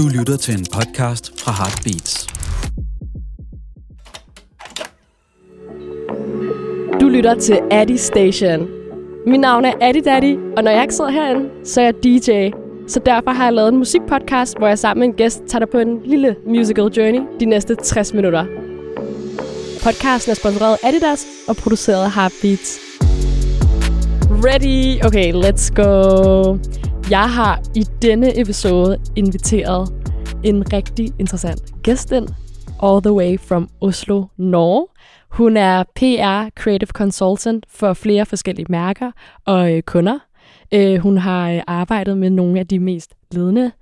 Du lytter til en podcast fra Heartbeats. Du lytter til Addy Station. Mit navn er Addy Daddy, og når jeg ikke sidder herinde, så er jeg DJ. Så derfor har jeg lavet en musikpodcast, hvor jeg sammen med en gæst tager dig på en lille musical journey de næste 60 minutter. Podcasten er sponsoreret af Adidas og produceret af Heartbeats. Ready? Okay, let's go. Jeg har i denne episode inviteret en rigtig interessant gæst ind, all the way from Oslo, Norge. Hun er PR Creative Consultant for flere forskellige mærker og øh, kunder. Øh, hun har øh, arbejdet med nogle af de mest ledende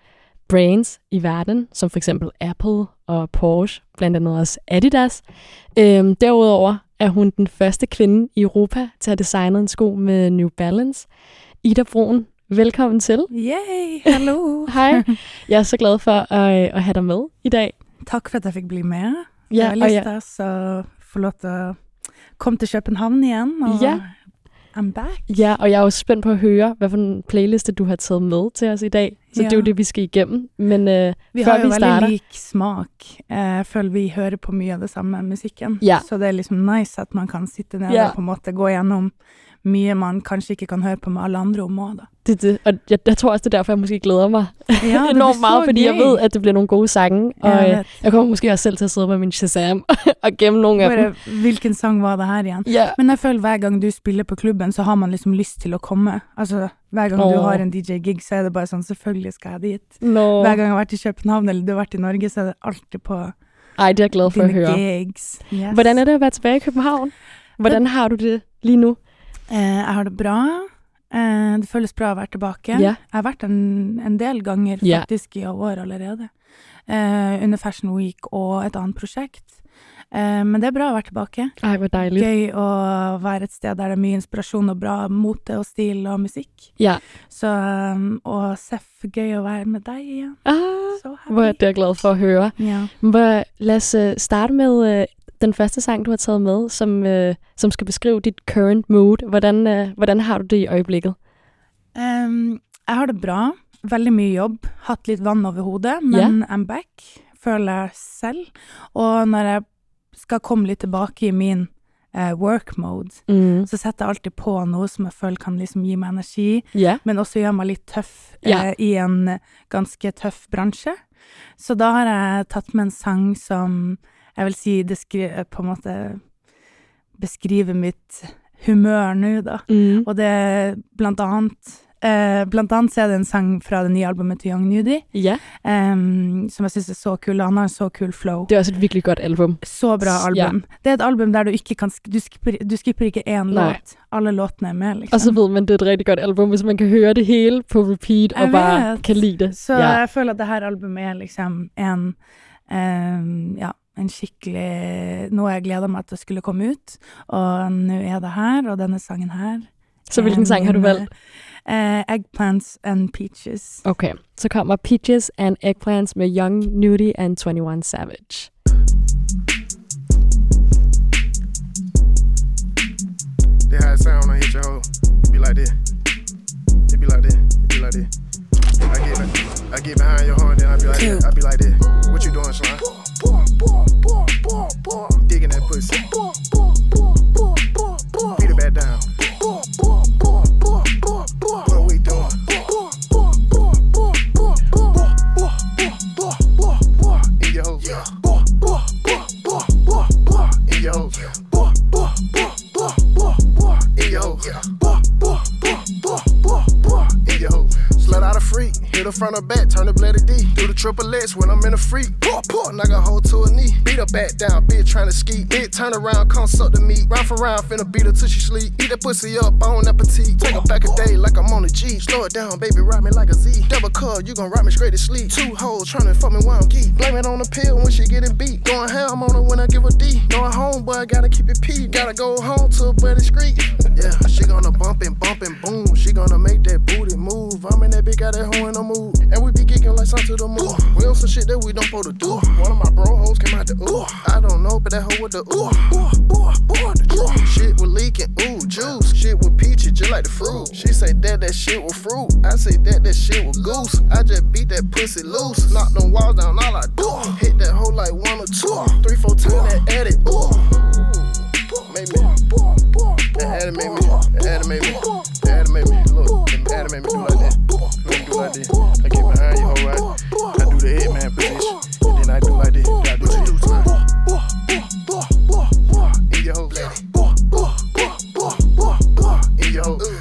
brands i verden, som for eksempel Apple og Porsche, blandt andet også Adidas. Øh, derudover er hun den første kvinde i Europa til at have designet en sko med New Balance. Ida Broen, velkommen til. Yay, hallo. Hej. Jeg er så glad for at, at have dig med i dag. Takk for at jeg fikk bli med. Ja, jeg har lyst til å få lov til å komme til København igjen, og Ja. I'm back. Ja, og jeg er jo spændt på at høre, hvad for en playliste du har taget med til os i dag. Så det er jo det, vi skal igennem. Men øh, Vi før har jo vi veldig starter... lik smak. Jeg føler vi hører på mye av det samme musikken. Ja. Så det er liksom nice at man kan sitte nede Ja. og på en måte gå gjennom mye man kanskje ikke kan høre på med alle andre områder. Det, det. Og jeg, jeg tror også, det er derfor, jeg måske glæder mig Ja, enormt meget, fordi jeg gøy. ved, at det bliver nogle gode sange. Og Jeg øh, jeg kommer måske også selv til at sidde med min Shazam og gemme nogle af dem. Hvilken sang var det her igjen? Ja, Men jeg føler hver gang du spiller på klubben, så har man liksom lyst til å komme. Altså, hver gang du har en DJ-gig, så er det bare sånn, selvfølgelig skal jeg dit. No. Hver gang jeg har vært i København, eller du har vært i Norge, så er det alltid på Ej, det er jeg glad for at dine høre. gigs. Yes. Hvordan er det at være tilbage i København? Hvordan har du det lige nu? Eh, jeg har det bra. Eh, det føles bra å være tilbake. Yeah. Jeg har vært en, en del ganger faktisk faktisk i år allerede. Eh, under Fashion Week og et annet prosjekt. Eh, men det er bra å være tilbake. Gøy å være et sted der det er mye inspirasjon og bra mote og stil og musikk. Yeah. Så, og Seff, gøy å være med deg igjen. Ah, Så hvor er jeg glad for å høre. Yeah. Hvor, lad os øh, starte med den første sang, du har taget med, som, øh, som skal beskrive dit current mood. Hvordan, øh, hvordan har du det i øjeblikket? Um, jeg har det bra. Veldig mye jobb. Hatt litt vann over hodet, men I'm back, føler jeg selv. Og når jeg skal komme litt tilbake i min uh, work mode, Mm. så setter jeg alltid på noe som jeg føler kan liksom gi meg energi, yeah. men også gjøre meg litt tøff yeah. uh, i en ganske tøff bransje. Så da har jeg tatt med en sang som jeg vil si det deskri- på en måte beskriver mitt humør nå, da. Mm. Og det er blant annet eh, Blant annet så er det en sang fra det nye albumet til Young Nudie yeah. eh, som jeg syns er så kul. Han har en så kul flow. det er også et virkelig godt album. Så bra album. Det er et album der du ikke kan Du skipper, du skipper ikke én Nei. låt. Alle låtene er med, liksom. Og så ved man, det er et riktig godt album, hvis man kan høre det hele på repeat og bare kan lide det. Så yeah. jeg føler at det her albumet er liksom en em, Ja, en skikkelig Noe jeg gleda meg til skulle komme ut. Og nå er det her, og denne sangen her. Så hvilken sang har du valgt? Uh, Eggplants and Peaches. Ok, så kommer Peaches and Eggplants med Young Nudie and 21 Savage. That how it sound I hit your hoe. It be like this. It be like this. It be like this. I get I get behind your horn, then I be like this. I be like this. What you doing, son? Digging that pussy. Front or back, turn the bloody D. Do the triple X when I'm in a freak. Pull, pull, knock a hoe to a knee. Beat her back down, bitch trying to ski. Bitch turn around, come suck the meat. Round for round, finna beat her till she sleep. Eat that pussy up, on appetite. Take her back a day like I'm on a G. Slow it down, baby, ride me like a Z. Double cup, you gon' ride me straight to sleep. Two hoes tryna fuck me while I'm geek. Blame it on the pill when she getting beat. Going ham on her when I give her D. Going home, but I gotta keep it P. Gotta go home to a buddy street. Yeah, she gonna bump and bump and boom. She gonna make that booty move. I'm in that big got that hoe in the mood. And we be geeking like something to the moon. We on some shit that we don't supposed to do. One of my bro hoes came out the ooh. I don't know, but that hoe with the ooh. Ooh, ooh, ooh, the truth. Shit was leaking, ooh. juice. Shit with peachy, just like the fruit. She say that that shit was fruit. I say that that shit was goose. I just beat that pussy loose. Knock them walls down, all I do. Hit that hoe like one or two. Three, four times that edit. Ooh. Make me. That animate me. That animate me. That animate me. Look, that animate me do like that. Like this. I get behind you, hoe right. I do the head man position. And then I do like this. I do like this. In your hoe. In your hoe.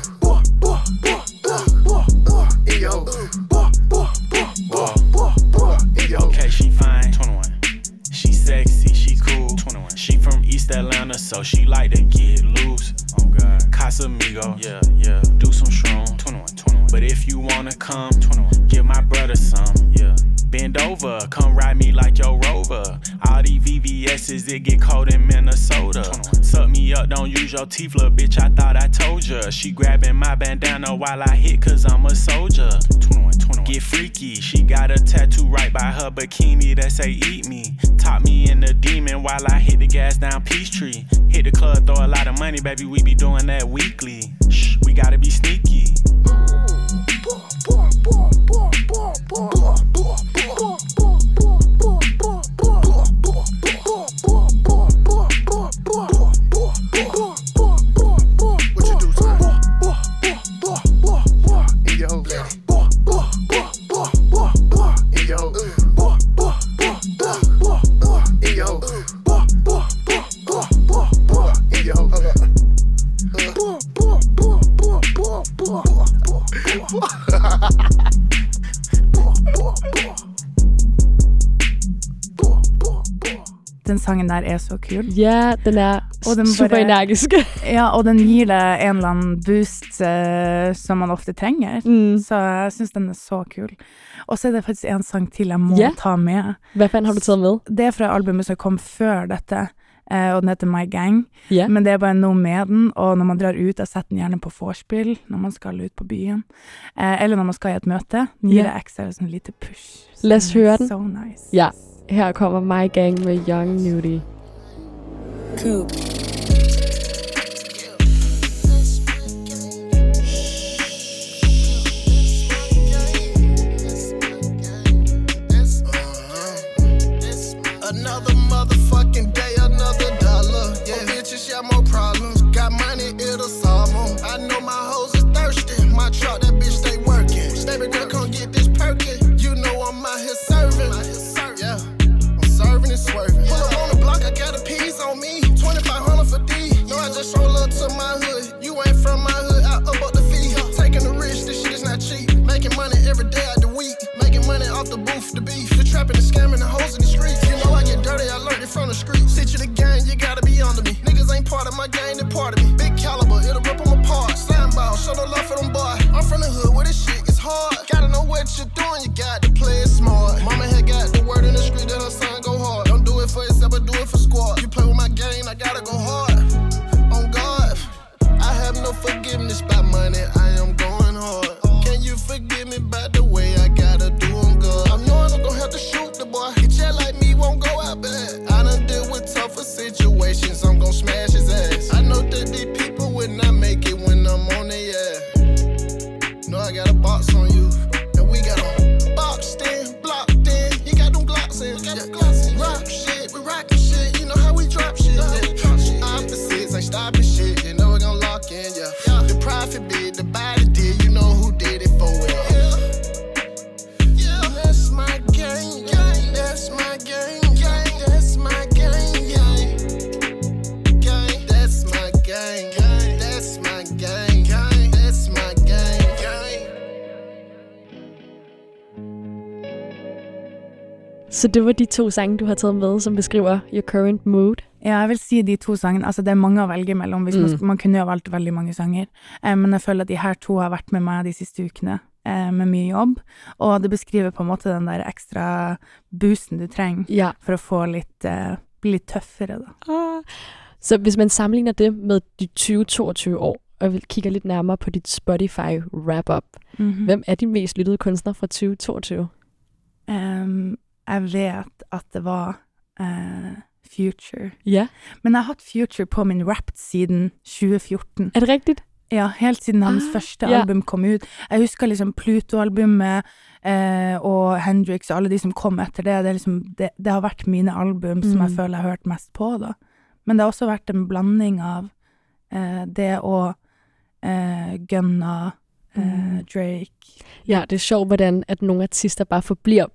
While I hit, cause I'm a soldier. 21, 21. Get freaky, she got a tattoo right by her bikini that say eat me. Top me in the demon while I hit the gas down Peachtree. Hit the club, throw a lot of money, baby. We be doing that weekly. Shh, we gotta be sneaky. Den der er så kul. Ja, den er den super bare-. Ja, og den gir deg en eller annen boost uh, som man ofte trenger. Mm. Så jeg syns den er så kul. Og så er det faktisk en sang til jeg må yeah. ta med. Hva fan har du tatt med? Det er fra albumet som kom før dette, Uh, og den heter My Gang. Yeah. Men det er bare noe med den, og når man drar ut, jeg setter den gjerne på vorspiel når man skal ut på byen. Uh, eller når man skal i et møte. Den gir deg ekstra sånn lite push. Så Lad os den høre den. So nice. Ja, her kommer My Gang med Young Nudie. Coop. Så det var de to sange, du har taget med, som beskriver your current mood. Ja, jeg vil si de to sangene. Altså, det er mange å velge mellom. Hvis man, Mm. man kunne jo valgt veldig mange sanger. Eh, men jeg føler at de her to har vært med meg de siste ukene, eh, med mye jobb. Og det beskriver på en måte den der ekstra boosten du trenger Ja. for å få litt, eh, bli litt tøffere, da. Ah. Så hvis man sammenligner det med de 20-22 år, og kikker lidt nærmere på dit Spotify wrap-up, Mhm. hvem er din mest lyttede kunstner fra 2022? Em, jeg vet at det var eh, Future. Yeah. Men jeg har hatt Future på min Wrapped siden 2014. er det riktig? Ja, helt siden hans Ah, første yeah. album kom ut. Jeg husker liksom Pluto-albumet eh, og Hendrix og alle de som kom etter det. Det, liksom, det, det har vært mine album som jeg Mm. føler jeg har hørt mest på, da. Men det har også vært en blanding av eh, det og eh, Gunna, eh, Mm. Drake Ja, det er sjovt, hvordan at noen artister bare forbliver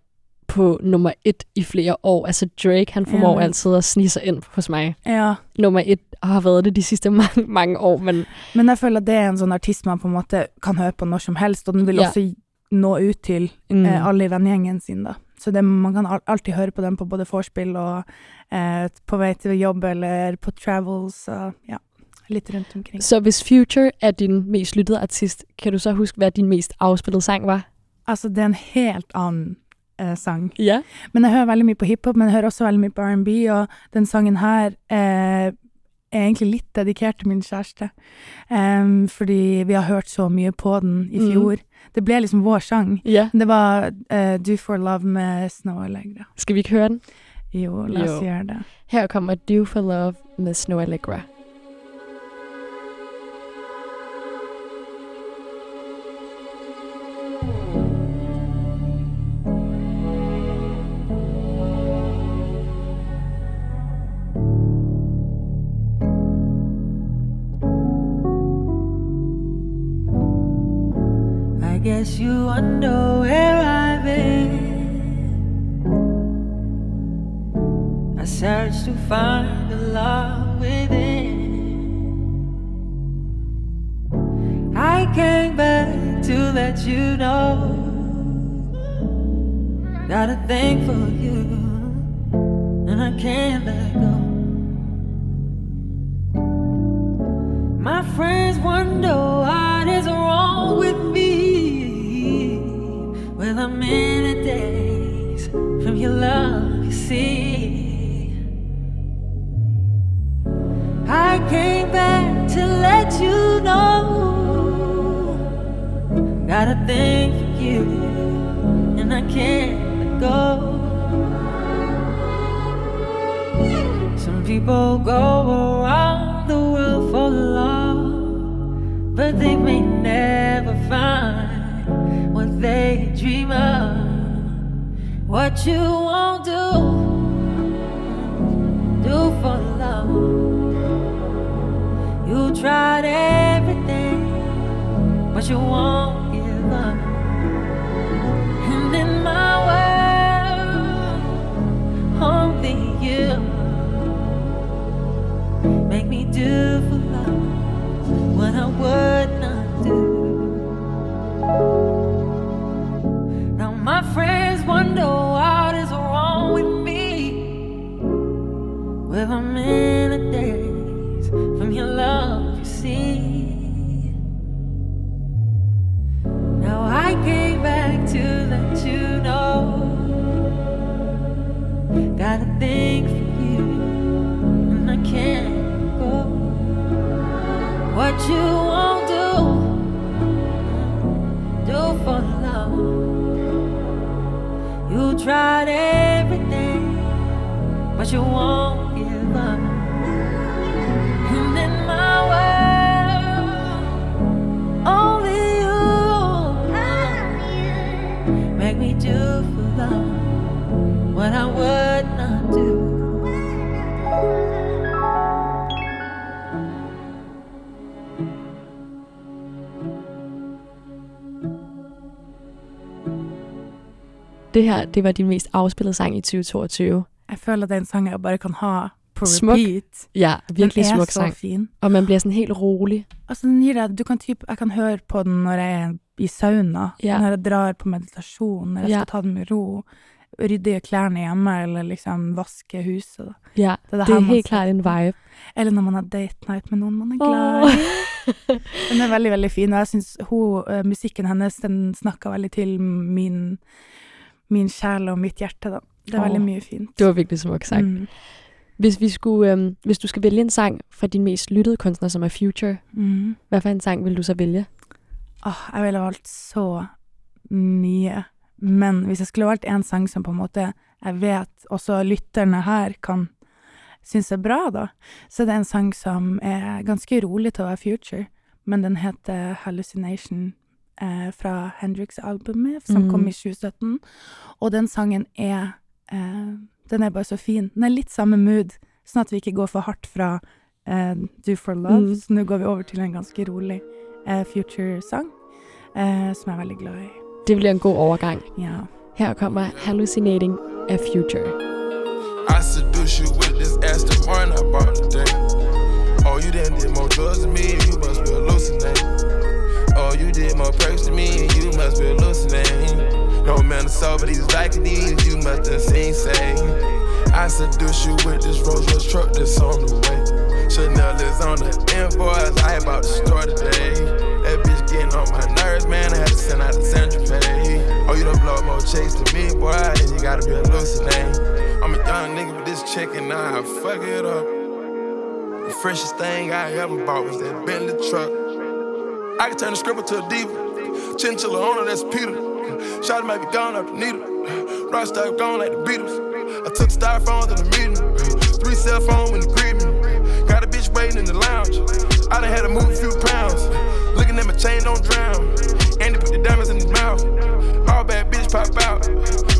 på nummer et i flere år. Altså Drake, han formår Ja. altid at snige sig ind hos mig. Ja. Nummer et har været det de sidste mange, mange år, men Men jeg føler at det er en sånn artist man på en måte kan høre på når som helst, og den vil Ja. også nå ut til mm, eh, alle i vennegjengen sin, da. Så det, man kan al alltid høre på den på både vorspiel og eh, på vei til jobb eller på travels og ja, litt rundt omkring. Så hvis Future er din mest lyttede artist, kan du så huske, hvad din mest afspillede sang var? Altså, det er en helt annen eh, sang. Yeah. Men jeg hører veldig mye på hiphop, men jeg hører også veldig mye på R&B, og den sangen her eh, er egentlig litt dedikert til min kjæreste. Um, fordi vi har hørt så mye på den i Mm. fjor. Det ble liksom vår sang. Yeah. Det var eh, Do For Love med Snow Allegra. Skal vi ikke høre den? Jo, la oss Jo. gjøre det. Her kommer Do For Love med Snow Allegra. Guess you wonder where I've been. I searched to find the love within. I came back to let you know. Got a thing for you, and I can't let go. My friends wonder what is wrong with me. Well, I'm daze from your love, you see. I came back to let you know. Got a thing for you, and I can't let go. Some people go around the world for love, but they may never find they dream of. What you won't do, do for love. You tried everything, but you won't give up. Det her, det var din mest afspillede sang i 2022. Jeg føler at det er en sang jeg bare kan ha på Smuk. repeat. Ja, virkelig den er så fin. Og man bliver sådan helt rolig. Og den gir deg, du kan typ, jeg kan høre på den når jeg er i sauna, Ja. når jeg drar på meditasjon, når jeg Ja. skal ta den med ro, rydde klærne hjemme, eller liksom vaske huset. Da. Ja, Det er det det er helt klart en vibe. Eller når man har date night med noen man er glad i. Den er veldig, veldig fin, og jeg synes hun, eh, musikken hennes, den snakker veldig til min, min sjel og mitt hjerte, da. Det er oh, veldig mye fint. Det var virkelig smukt sagt. Mm. Hvis, vi skulle, øhm, hvis du skal vælge en sang fra din mest lyttede kunstner, som er Future, Mm. hvad for en sang vil du så vælge? Åh, jeg ville valgt så mye. Men hvis jeg skulle valgt en sang som på en måte jeg vet også lytterne her kan synes er bra, da, så det er en sang som er ganske rolig til å være future, men den heter Hallucination eh, fra Hendrix-albumet, som kom Mm. i 2017, og den sangen er eh, Den er bare så fin. Den er litt samme mood, sånn at vi ikke går for hardt fra eh, Do for Love, Mm. så nå går vi over til en ganske rolig eh, future-sang, eh, som jeg er veldig glad i. Det blir en god overgang. Ja. Her kommer Hallucinating a Future. I seduce you with this Aston Martin I bought today. Oh, you didn't did more drugs than me, you must be hallucinating. Did more perks than me, you must be hallucinating. No man saw but these these, you must have seen say. I seduce you with this Rolls Royce truck that's on the way. Chanel is on the invoice, I about to start today. That bitch getting on my nerves, man. I had to send out the Central Pay. Oh, you done blow more checks to me, boy, then you gotta be hallucinating. I'm a young nigga with this check and I fuck it up. The freshest thing I ever bought was that Bentley truck. I can turn the scribble to a diva. Chinchilla on her, that's Peter. Shot might be gone the needle. Rockstar gone like the Beatles. I took styrofoam to the meeting. Three cell phone when you greet me. Got a bitch waiting in the lounge. I done had to move a few pounds. Looking at my chain, don't drown. And they put the diamonds in his mouth. All bad bitch pop out.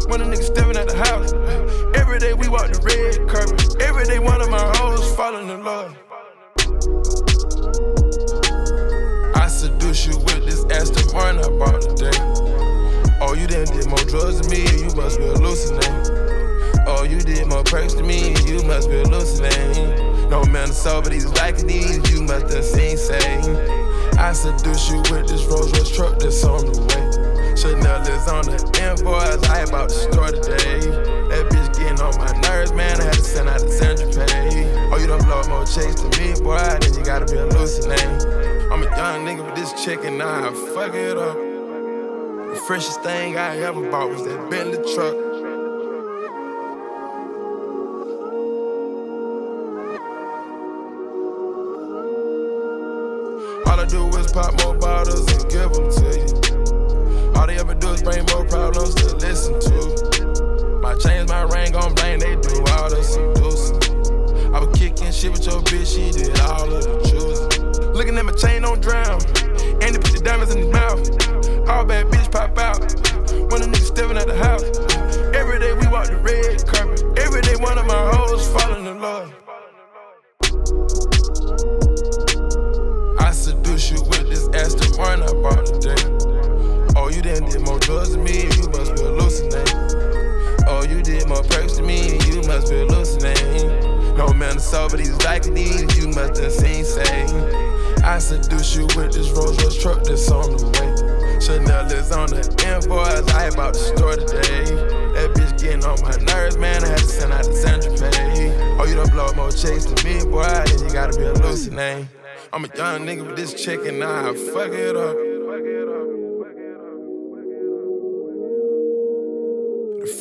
When a nigga stepping at the house. Every day we walk the red carpet. Every day one of my hoes falling in love. I bought today. Oh, you done did more drugs than me, you must be hallucinating. Oh, you did more perks than me, you must be hallucinating. No man saw but these like these, you must have seen say. I seduce you with this Rolls Royce truck that's on the way. Chanel is on the invoice, I about to start today. That bitch getting on my nerves, man. I had to send out the Central Pay. Oh, you done blow more checks than me, boy, then you gotta be hallucinating. A young nigga with this chick and I fuck it up. The freshest thing I ever bought was that Bentley truck.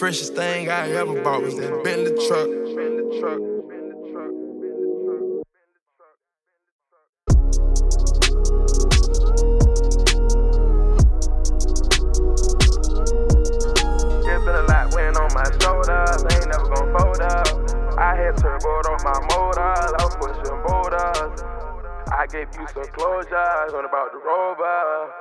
Freshest thing I ever bought was that Bentley truck. It's been a lot weighing on my shoulders. Ain't never gonna fold up. I had turboed on my motors. I was pushing boulders. I gave you some closure. What about the rover?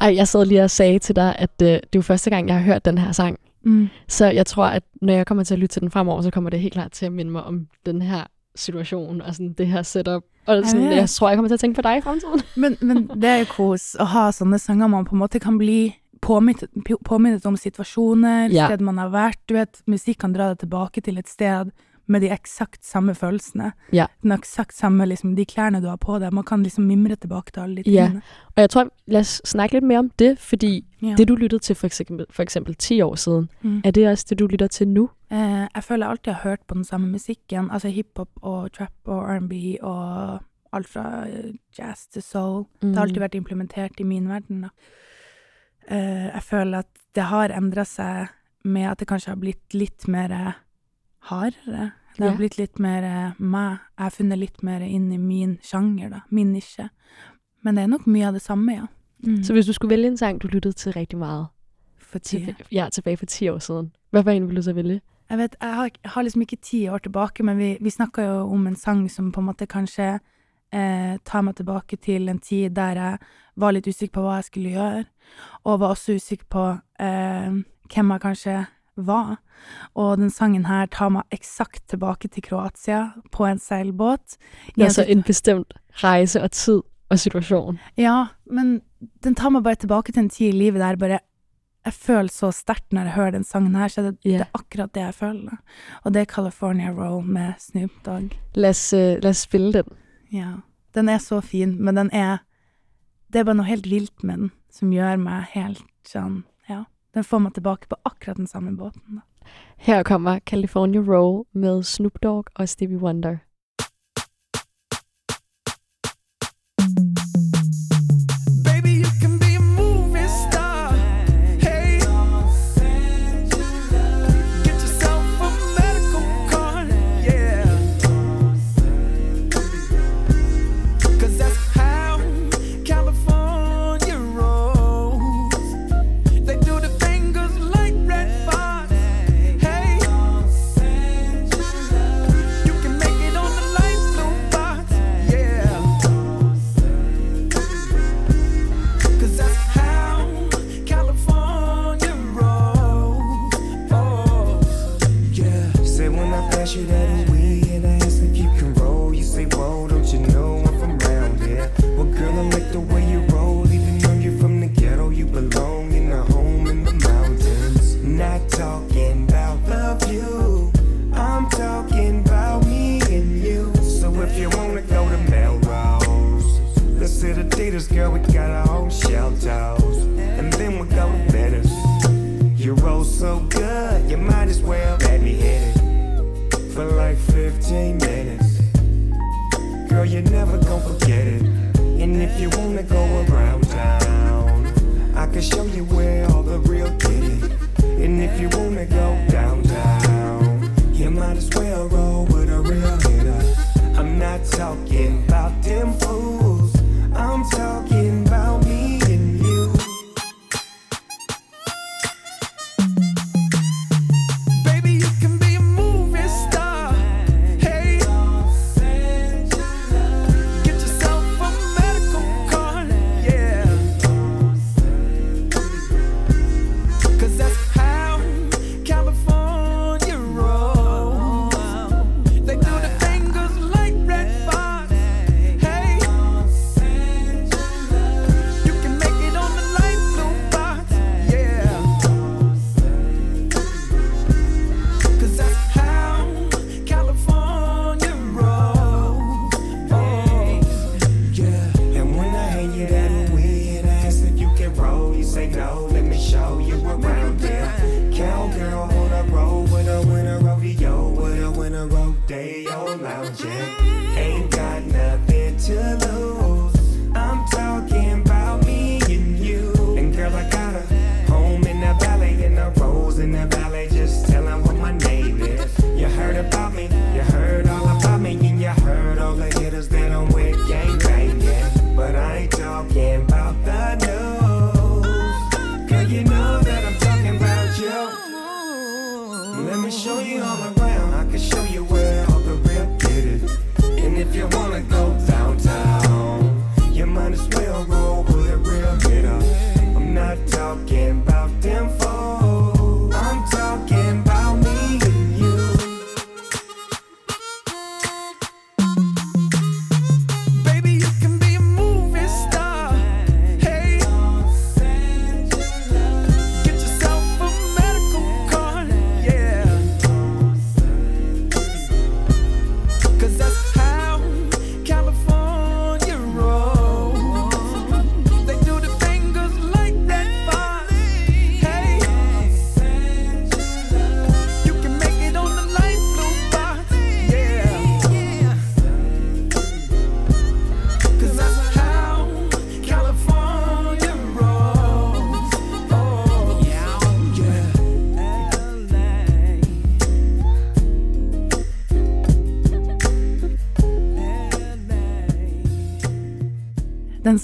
Ej, jeg sad lige og sagde til dig, at øh, det er jo første gang, jeg har hørt den her sang. Mm. Så jeg tror, at når jeg kommer til at lytte til den fremover, så kommer det helt klart til at minde mig om den her situation og sådan det her setup. Og sådan, Ja. jeg tror, jeg kommer til at tænke på dig i fremtiden. Men, men det er jo kos å ha sånne sanger man på en måte kan bli påminnet, påminnet om situasjoner, Ja. sted man har vært. Du vet, musikk kan dra deg tilbake til et sted med de eksakt samme følelsene. Ja. Den eksakt samme, liksom, de klærne du har på deg. Man kan liksom mimre tilbake til alle de Ja. tingene. Og jeg tror, la oss snakke litt mer om det, fordi Ja. det du lyttet til for eksempel, for eksempel 10 år siden, Mm. er det også det, du lytter til nå? Eh, jeg føler jeg alltid har hørt på den samme musikken. Altså hiphop og trap og R&B og alt fra eh, jazz til soul. Det har alltid vært implementert i min verden. Da. Eh, jeg føler at det har endra seg med at det kanskje har blitt litt mer hardere. Det har blitt litt mer eh, meg. Jeg har funnet litt mer inn i min sjanger, da. Min nisje. Men det er nok mye av det samme, ja. Mm. Så hvis du skulle velge en sang du lyttet til riktig mye for ti. Ja, tilbake for ti år siden. Hvad for en ville du så velge? Jeg vet, jeg har, har, liksom ikke ti år tilbake, men vi, vi snakker jo om en sang som på en måte kanskje eh, tar meg tilbake til en tid der jeg var litt usikker på hva jeg skulle gjøre, og var også usikker på eh, hvem jeg kanskje var. Og den sangen her tar meg eksakt tilbake til Kroatia, på en seilbåt. Altså en bestemt reise og tid og situasjon. Ja, men den tar meg bare tilbake til en tid i livet der bare jeg føler så sterkt når jeg hører den sangen her, så det, yeah. det er akkurat det jeg føler. Og det er California Roll med Snoop Dogg. La oss, øh, uh, spille den. Ja. Den er så fin, men den er Det er bare noe helt vilt med den som gjør meg helt sånn den får meg tilbake på akkurat den samme båten. Her kommer California Roll med Snoop Dogg og Stevie Wonder. Girl, we got our own shelters. And then we go to better. You roll so good, you might as well let me hit it. For like 15 minutes. Girl, you're never gonna forget it. And if you wanna go around town, I can show you where all the real get it. And if you wanna go downtown, you might as well roll with a real hitter. I'm not talking about them fools.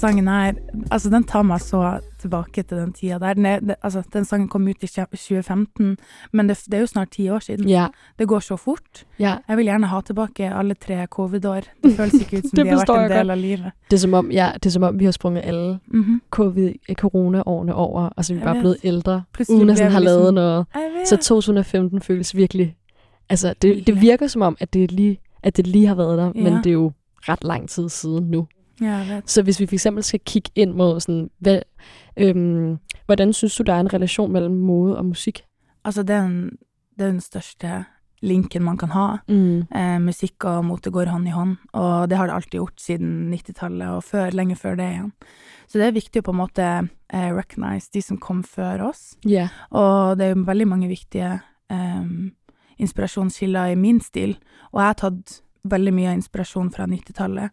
sangen her Altså, den tar meg så tilbake til den tida der. Den, er, det, altså, den sangen kom ut i 2015, men det, det er jo snart ti år siden. Yeah. Det går så fort. Yeah. Jeg vil gjerne ha tilbake alle tre covid-år. Det føles ikke ut som de har vært en del av livet. Det er som om, ja, det er som om vi har sprunget alle mm -hmm. covid, eh, koronaårene over, altså, og så er vi bare vet. blevet ældre, Pludselig at sådan, har liksom, lavet noget. Så 2015 føles virkelig... Altså, det, det virker som om, at det lige, at det lige har vært der, ja. men det er jo rett lang tid siden nå. Ja, jeg. Så hvis vi for eksempel skal kigge ind mod sådan, hvad, øhm, hvordan synes du, der er en relation mellem mode og musik? Altså, det er, den, det er den største linken man kan ha. Mm. Eh, musikk og mote går hånd i hånd, og det har det alltid gjort siden 90-tallet, og før, lenge før det igjen. Så det er viktig å på en måte eh, recognize de som kom før oss, yeah. og det er jo veldig mange viktige eh, inspirasjonskilder i min stil, og jeg har tatt veldig mye inspirasjon fra 90-tallet.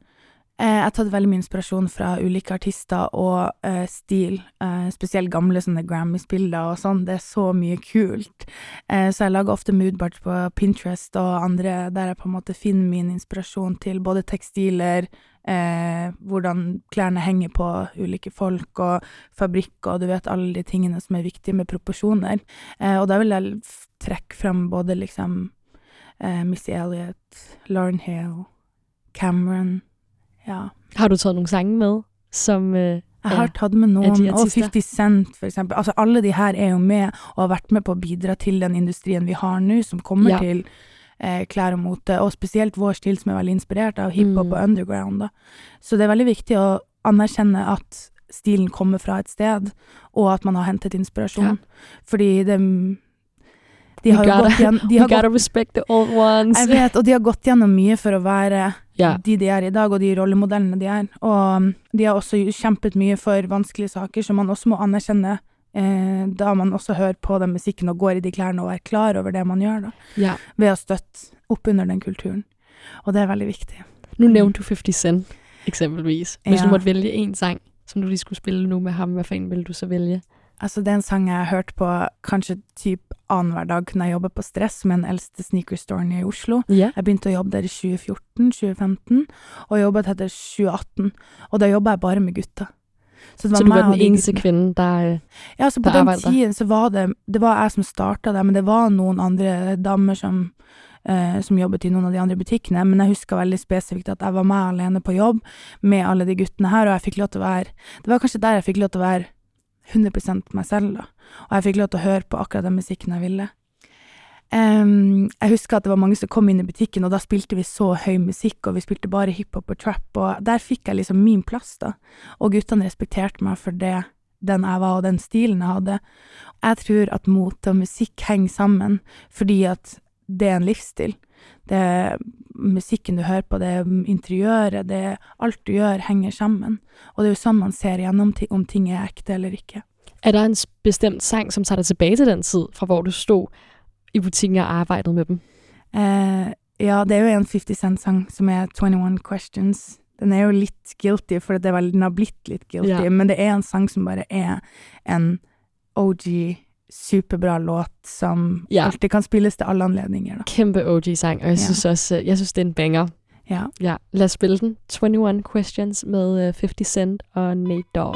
Eh, jeg har tatt veldig mye inspirasjon fra ulike artister og eh, stil, eh, spesielt gamle sånne Grammys-bilder og sånn. Det er så mye kult. Eh, så jeg lager ofte moodboards på Pinterest og andre der jeg på en måte finner min inspirasjon til både tekstiler, eh, hvordan klærne henger på ulike folk, og fabrikk, og du vet alle de tingene som er viktige med proporsjoner. Eh, og da vil jeg trekke fram både liksom Missy Elliot, Lauren Hill, Cameron, ja. Har du tatt noen sange med, som... Øh, Jeg har tatt med noen, og 50 Cent for eksempel. Altså alle de her er jo med og har vært med på å bidra til den industrien vi har nå, som kommer Ja. til eh, klær og mote, og spesielt vår stil som er veldig inspirert av hiphop Mm. og underground. Da. Så det er veldig viktig å anerkjenne at stilen kommer fra et sted, og at man har hentet inspirasjon. Ja. Fordi det de har gotta- gått gjennom, de har gotta gått, respect the old ones. jeg vet, og de har gått gjennom mye for å være yeah. de de er i dag, og de rollemodellene de er. Og um, de har også kjempet mye for vanskelige saker, som man også må anerkjenne eh, da man også hører på den musikken og går i de klærne og er klar over det man gjør, da. Yeah. Ved å støtte opp under den kulturen. Og det er veldig viktig. Nå nevnte du 50 Cent, eksempelvis. Hvis Ja. du måtte velge en sang, som du lige skulle spille nå med ham, hva faen ville du så velge? Altså, det er en sang jeg har hørt på kanskje typ annenhver dag kunne jeg jobbe på Stress med den eldste sneakerstoren i Oslo. Yeah. Jeg begynte å jobbe der i 2014-2015, og jobbet etter 2018. Og da jobba jeg bare med gutter. det Så du var den yngste kvinnen der... Ja, så på den tiden så var det Det var jeg som starta det, men det var noen andre damer som eh, som jobbet i noen av de andre butikkene, men jeg husker veldig spesifikt at jeg var med alene på jobb med alle de guttene her, og jeg fikk lov til å være Det var kanskje der jeg fikk lov til å være 100 meg selv, da. Og jeg fikk lov til å høre på akkurat den musikken jeg ville. Um, jeg husker at det var mange som kom inn i butikken, og da spilte vi så høy musikk, og vi spilte bare hiphop og trap, og der fikk jeg liksom min plass, da. Og guttene respekterte meg for det, den jeg var, og den stilen jeg hadde. Jeg tror at mot og musikk henger sammen, fordi at det er en livsstil. Det er musikken du hører på, det er interiøret, det er alt du gjør henger sammen. Og det er jo sånn man ser igjennom om ting er ekte eller ikke. Er det en bestemt sang, som tar deg tilbage til den tid, fra hvor du stod i butikken og arbeidet med dem? Eh, ja, det er jo en 50 Cent-sang som er 21 Questions. Den er jo litt guilty, for det er vel, den har blitt litt guilty, Ja. men det er en sang som bare er en OG, superbra låt som Ja. alltid kan spilles til alle anledninger. Da. Kjempe OG-sang, og jeg syns også, øh, jeg synes, det er en banger. Ja. Ja, La oss spille den. 21 Questions med øh, 50 Cent og Nate Dogg.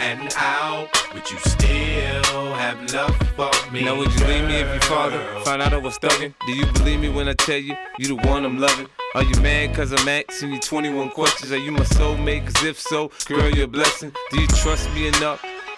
and out? Would you still have love for me? Now would you leave me if your father found out I was thugging? Do you believe me when I tell you you the one I'm loving? Are you mad cause I'm asking you 21 questions? Are you my soulmate? Cause if so, girl, you're a blessing. Do you trust me enough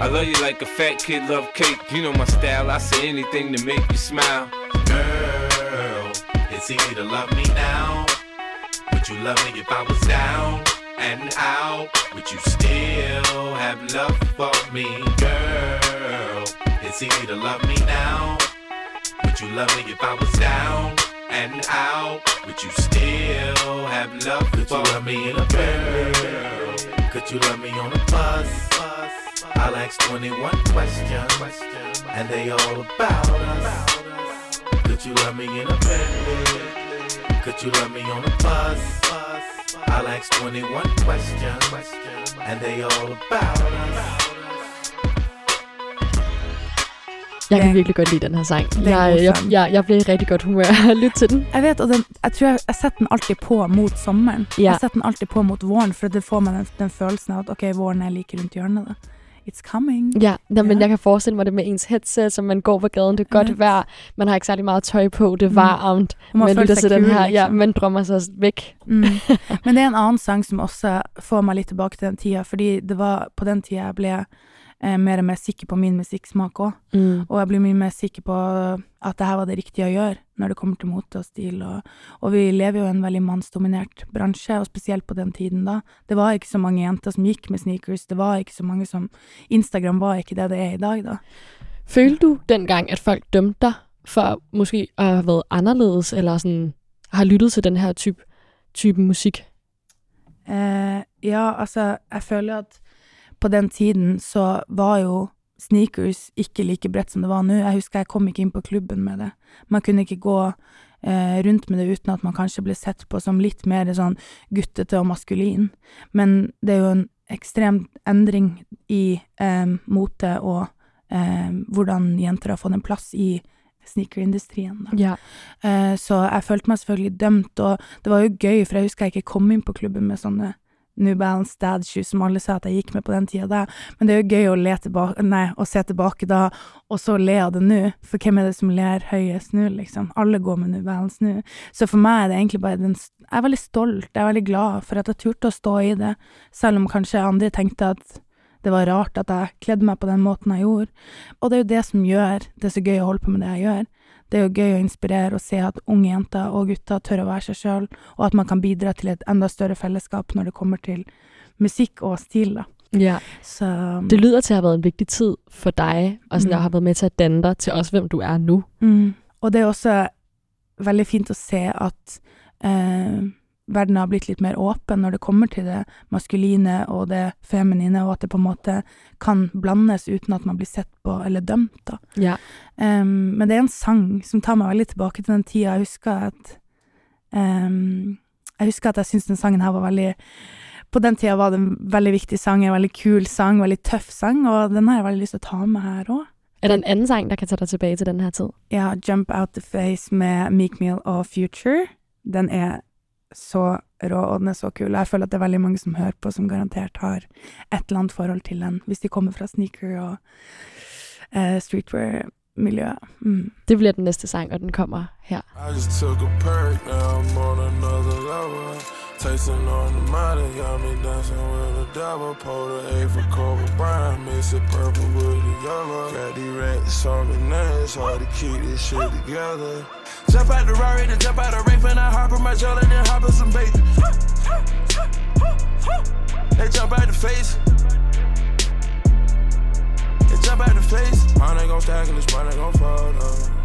I love you like a fat kid love cake. You know my style, I say anything to make you smile. Girl, it's easy to love me now. Would you love me if I was down and out? Would you still have love for me? Girl, it's easy to love me now. Would you love me if I was down and out? Would you still have love Could you love me in a Bentley? Could you love me on a bus? I'll ask 21 questions, and they all about us. Could you love me in a Bentley? Could you love me on a bus? I'll ask 21 questions, and they all about us. Jeg kan virkelig godt lide den her sang. Jeg, jeg, jeg, jeg ble i rigtig godt humør af lytte til den. Jeg vet, og den, jeg tror jeg, jeg setter den alltid på mot sommeren. Ja. Jeg setter den alltid på mot våren, for det får meg den, den følelsen av at ok, våren er like rundt hjørnet. da. It's coming. Ja, men Ja. jeg kan forestille mig det med ens headset, som man går på gaden, det er godt vet. vejr, man har ikke særlig meget tøj på, det er Mm. varmt, mm. man lytter til den her, ja, liksom. man drømmer sig væk. Mm. Men det er en annen sang som også får meg litt tilbake til den tida, fordi det var på den tida jeg ble eh, mer og mer sikker på min musikksmak òg. Mm. Og jeg blir mye mer sikker på at det her var det riktige å gjøre når det kommer til mote og stil. Og, og vi lever jo i en veldig mannsdominert bransje, og spesielt på den tiden da. Det var ikke så mange jenter som gikk med sneakers, det var ikke så mange som Instagram var ikke det det er i dag, da. Følte du dengang, at folk dømte deg for måske at have været anderledes, eller sådan har lyttet til den her type, type musik? Eh, ja, altså, jeg føler at på den tiden så var jo sneakers ikke like bredt som det var nå. Jeg husker jeg kom ikke inn på klubben med det. Man kunne ikke gå eh, rundt med det uten at man kanskje ble sett på som litt mer sånn guttete og maskulin. Men det er jo en ekstrem endring i eh, mote og eh, hvordan jenter har fått en plass i sneakerindustrien. Da. Ja. Eh, så jeg følte meg selvfølgelig dømt, og det var jo gøy, for jeg husker jeg ikke kom inn på klubben med sånne New Balance dad shoes som alle sa at jeg gikk med på den tida da, men det er jo gøy å, le tilbake, nei, å se tilbake da, og så le av det nå, for hvem er det som ler høyest nå, liksom? Alle går med New Balance nå. Så for meg er det egentlig bare den Jeg er veldig stolt, jeg er veldig glad for at jeg turte å stå i det, selv om kanskje andre tenkte at det var rart at jeg kledde meg på den måten jeg gjorde. Og det er jo det som gjør det så gøy å holde på med det jeg gjør. Det er jo gøy å inspirere og se at unge jenter og gutter tør å være seg sjøl, og at man kan bidra til et enda større fellesskap når det kommer til musikk og stil, da. Ja. Så Det lyder til å ha vært en viktig tid for deg, og Mm. mm. har vært med til å danne deg til også, hvem du er nå. mm. Og det er også veldig fint å se at eh, verden har blitt litt mer åpen når det kommer til det maskuline og det feminine, og at det på en måte kan blandes uten at man blir sett på eller dømt, da. Ja. Um, men det er en sang som tar meg veldig tilbake til den tida. Jeg husker at um, Jeg husker at jeg syntes den sangen her var veldig På den tida var det en veldig viktig sang, en veldig kul sang, veldig tøff sang, og den har jeg veldig lyst til å ta med her òg. Er det en anden sang, der kan ta deg tilbake til denne her tid? Ja, 'Jump Out The Face' med Meek Meal og Future. Den er så rå, og den er så kul. Jeg føler at det er veldig mange som hører på, som garantert har et eller annet forhold til den, hvis de kommer fra sneaker og eh, streetwear-miljøet. Mm. Det blir den neste sang, og den kommer her. I just took a perk, now I'm on another. Tasting on the molly, got me dancing with a double the A for Kobe Bryant, mix it purple with the yellow. Got these racks on me now, hard to keep this shit together. Jump out the Rari, then jump out the rape, and I hop in my jelly, then hop in some bacon. They jump out the face. They jump out the face. Mine ain't gon' stack and this mine ain't gon' fall though.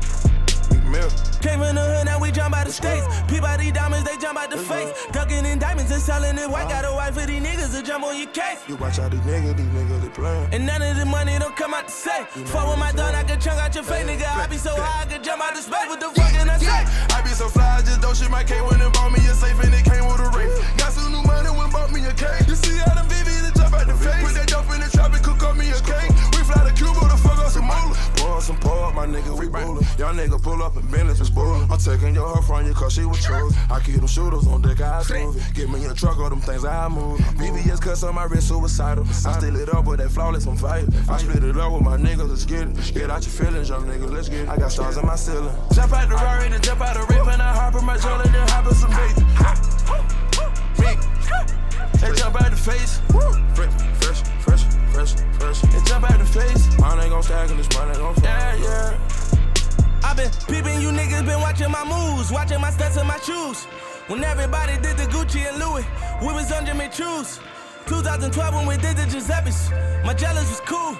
Milk. Came from the hood, now we jump out the states. Peep out these diamonds, they jump out the face. Ducking in diamonds and selling it white. Uh-huh. Got a wife for these niggas to jump on your case. You watch out these niggas, these niggas they playin'. And none of the money don't come out the safe. Fuck with my done, I can chunk out your face, nigga. I be so high, I can jump out the space. What the fuck can I say? I be so fly, I just don't shit my K when it bought me a safe and it came with a ring. Got some new money when bought me a K. You see how them that jump out the face. Put that dope in the trap and cook up me a cake. We fly to Cuba to fuck up some moolah. Pour up, my nigga, we rollin'. Y'all nigga pull up and Bentley for spoilin'. I'm taking your her from you cause she was chose. I keep them shooters on deck, I smooth it. Give me a truck, all them things I move. BBS cuts on my wrist, suicidal. I still it up with that flawless, I'm fighting. I split it up with my niggas, let's get it. Get out your feelings, young nigga, let's get it. I got stars in my ceiling. Jump out the Rari, then jump out the rape, and I hop in my jelly, then hop in some bacon. Me. They jump out the face. Fresh, fresh, fresh, fresh, fresh. They jump out the face. Mine ain't gon' stack and this mine ain't gon' fall. Yeah, yeah. I been peeping, you niggas been watching my moves, watching my steps and my shoes. When everybody did the Gucci and Louis, we was under Jimmy shoes. 2012 when we did the Giuseppe's, my jealous was cool.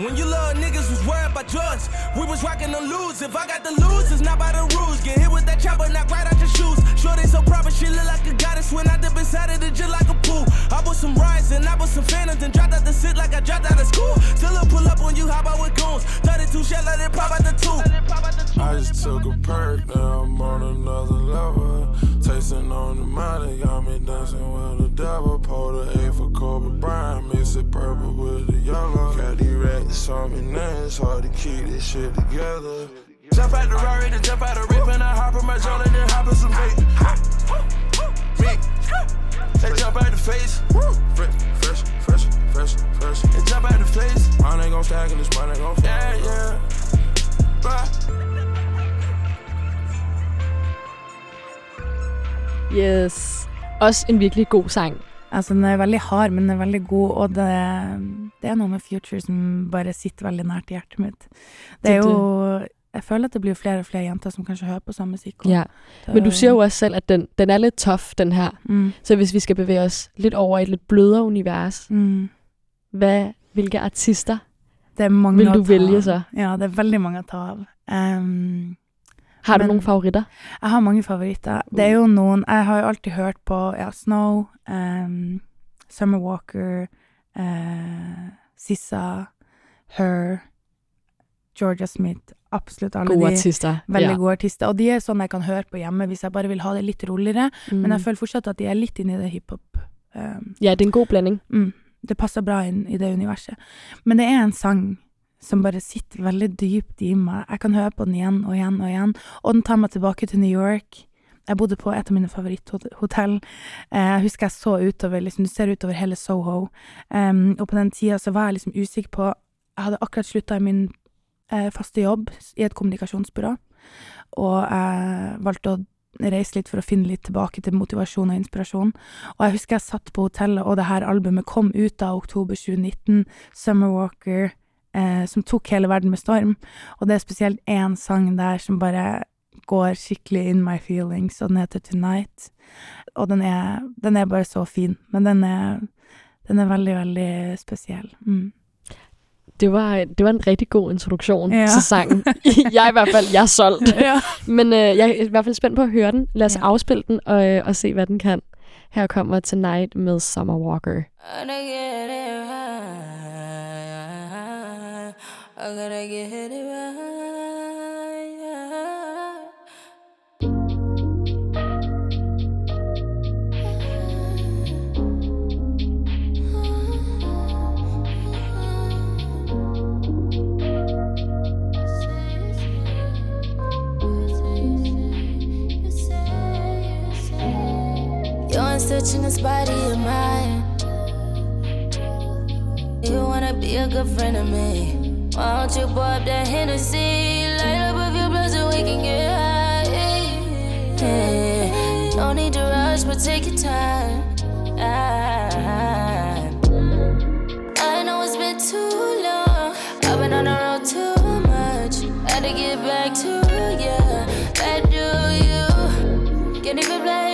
When you little niggas was worried about drugs, we was rocking the lose. If I got the lose, it's not by the rules. Get hit with that chopper, knock right out your shoes. Shorty so proper, she look like a goddess. When I dip inside of it, just like a pool. I bought some rides and I bought some phantoms and dropped out the sit like I dropped out of school. Still a pull up on you, hop out with goons. 32 shell, let it pop out the two. I just took a perk, now I'm on another level. Tasting on the money, got me dancing with the devil. Pour the A for Kobe Bryant, mix it purple with the yellow. Got these racks on me now, it's hard to keep this shit together. Jump out the Rari, then jump out the rip, and I hop in my jelly, then hop in some bacon. Me. They jump out the face. Fresh, fresh, fresh, fresh, fresh. And jump out the face. Mine ain't gon' stack and this mine ain't gon' fall. Yeah, yeah. Bye. Yes. Også en virkelig god sang. Altså, den er veldig hard, men den er veldig god, og det, det er noe med Future som bare sitter veldig nært hjertet mitt. Det er jo Jeg føler at det blir flere og flere jenter som kanskje hører på samme musikk. Ja. Men du sier jo også selv, at den, den er litt tough, den her. Mm. Så hvis vi skal bevæge oss litt over i et litt blødere univers, Mm. Hvad, hvilke artister er vil du velge så? Ja, det er veldig mange å ta av. Um, Har du men- nogle favoritter? Jeg har mange favoritter. Det er jo noen Jeg har jo alltid hørt på ja, Snow, um, Summer Walker, uh, Sissa, Her, Georgia Smith. Absolutt alle Gode de. artister, Veldig ja. gode artister. Og de er sånn jeg kan høre på hjemme hvis jeg bare vil ha det litt roligere. Mm. Men jeg føler fortsatt at de er litt inni det hiphop. Um, Ja, det er en god blanding. Mm, det passer bra inn i det universet. Men det er en sang som bare sitter veldig dypt i meg. Jeg kan høre på den igjen og igjen og igjen, og den tar meg tilbake til New York. Jeg bodde på et av mine favoritthotell. Eh, Jeg husker jeg så utover, liksom, du ser utover hele Soho. Um, og på den tida så var jeg liksom usikker på Jeg hadde akkurat slutta i min eh, faste jobb i et kommunikasjonsbyrå, og jeg valgte å reise litt for å finne litt tilbake til motivasjon og inspirasjon. Og jeg husker jeg satt på hotellet, og det her albumet kom ut da, oktober 2019, Summer Walker, eh, som tok hele verden med storm. Og det er spesielt én sang der som bare går skikkelig in my feelings, og den heter Tonight. Og den er, den er bare så fin, men den er, den er veldig, veldig spesiell. Mm. Det var, det var en rigtig god introduktion Ja. til sangen. jeg er i hvert fald, jeg er solgt. Ja. Men øh, jeg er i hvert fald spændt på at høre den. Lad os ja. afspille den og, øh, og se, hvad den kan. Her kommer Tonight med Summer Walker. I gotta get it right. I gotta get it right. searching this body of mine. You wanna be a good friend of me? Why don't you pour up that Hennessy? Light up a few blunts and we can get high. Yeah. No need to rush, but take your time. I, I know it's been too long. I've been on the road too much. Had to get back to you, back to you. Can't even blame.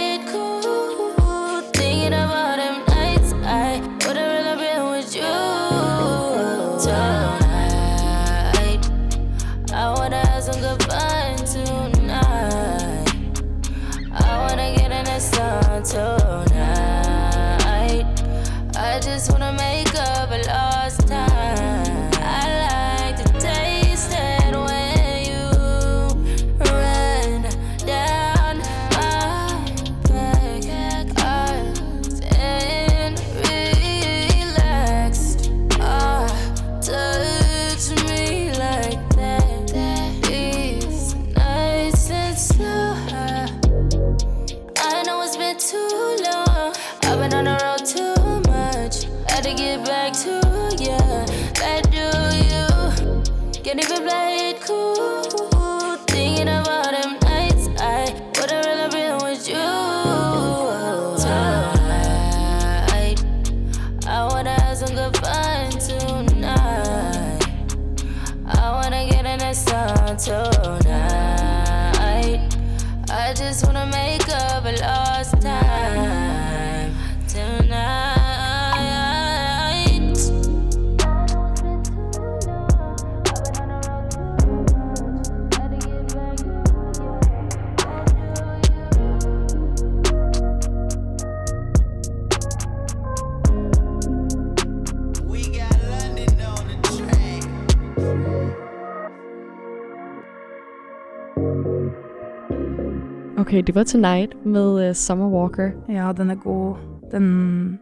Okay, det var Tonight med uh, Summer Walker. Ja, den er god. Den,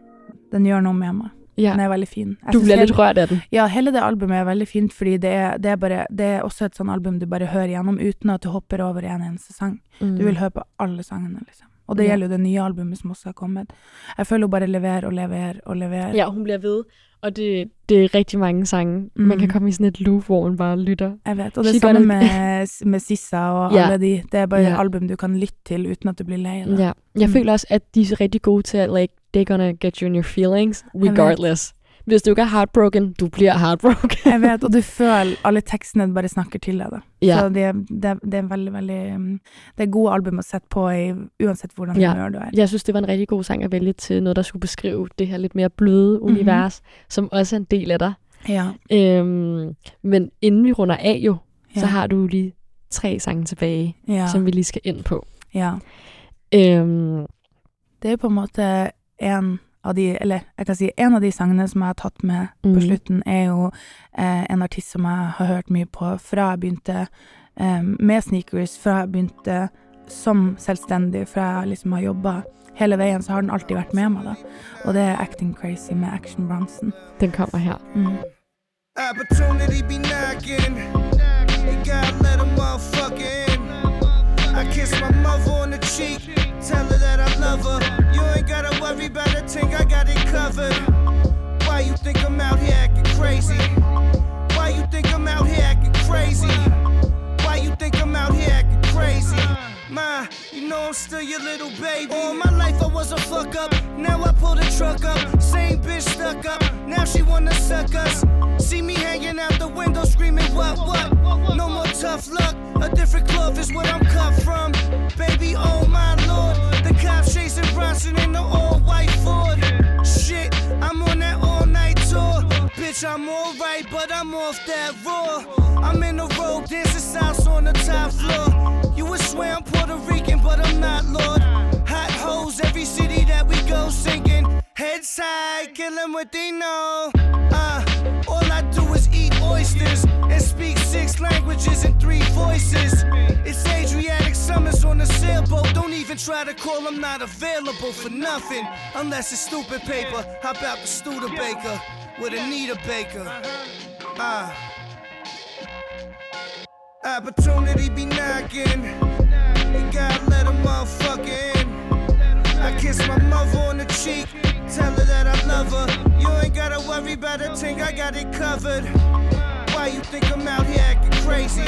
den gjør noe med meg. Ja. Den er veldig fin. Jeg Du ble litt rørt av den. Ja, hele det albumet er veldig fint, fordi det er, det er, bare, det er også et sånn album du bare hører gjennom uten at du hopper over en eneste sang. Mm. Du vil høre på alle sangene, liksom. Og det gjelder jo det nye albumet som også har kommet. Jeg føler hun bare leverer og leverer og leverer. Ja, hun bliver ved, og det, det er rigtig mange sange. Mm. Man kan Mm. komme i sådan et loop, hvor man bare lytter. Jeg vet, og det er samme med, med Sissa og Ja. alle de. Det er bare Ja. et album du kan lytte til uten at du blir lei av det. Ja. Jeg Mm. føler også, at de er rigtig gode til at, like, they're gonna get you in your feelings, regardless. Hvis du ikke er heartbroken, du blir heartbroken. Jeg vet, og du føler alle tekstene bare snakker til deg, da. Yeah. Så det, det, er- det er veldig, veldig um, Det er gode album å sette på i, uansett hvordan yeah. humør du er. Jeg synes, det var en riktig god sang at velge til noe der skulle beskrive det her litt mer bløde univers, som også er en del av deg. Ja. Øhm, men innen vi runder av, jo, så Ja. har du lige tre sange tilbage, Ja. som vi lige skal inn på. Ja. Øhm, Det er på en måte en av de Eller jeg kan si en av de sangene som jeg har tatt med på Mhm. slutten, er jo eh, en artist som jeg har hørt mye på fra jeg begynte eh, med sneakers, fra jeg begynte som selvstendig, fra jeg liksom har jobba hele veien, så har den alltid vært med meg, da. Og det er Acting Crazy med Action Bronson. den kommer her. Mm. Opportunity be knocking. You gotta let a motherfucker in. I kiss my mother on the cheek. Tell her that I love her. You ain't gotta worry about a thing, I got it covered. Why you think I'm out here acting crazy? Why you think I'm out here acting crazy? Why you think I'm out here acting crazy? Ma, you know I'm still your little baby. All my life I was a fuck up. Now I pull the truck up. Same bitch stuck up. Now she wanna suck us. See me hanging out the window screaming, what, what? No more tough luck. A different cloth is what I'm cut from. Baby, oh my lord. The cops chasing Bronson in the all white Ford. Shit, Bitch, I'm alright, but I'm off that raw. I'm in the road, dancing south on the top floor. You would swear I'm Puerto Rican, but I'm not, Lord. Hot hoes, every city that we go singing. Heads high, kill 'em what they know. Uh, all I do is eat oysters and speak six languages and three voices. It's Adriatic summers on a sailboat. Don't even try to call, I'm not available for nothing. Unless it's stupid paper. How about the Studebaker with Anita Baker? Uh. Opportunity be knocking. You gotta let a motherfucker in. I kiss my mother on the cheek. Tell her that I love her. You ain't gotta worry about a thing, I got it covered. Why you think I'm out here acting crazy?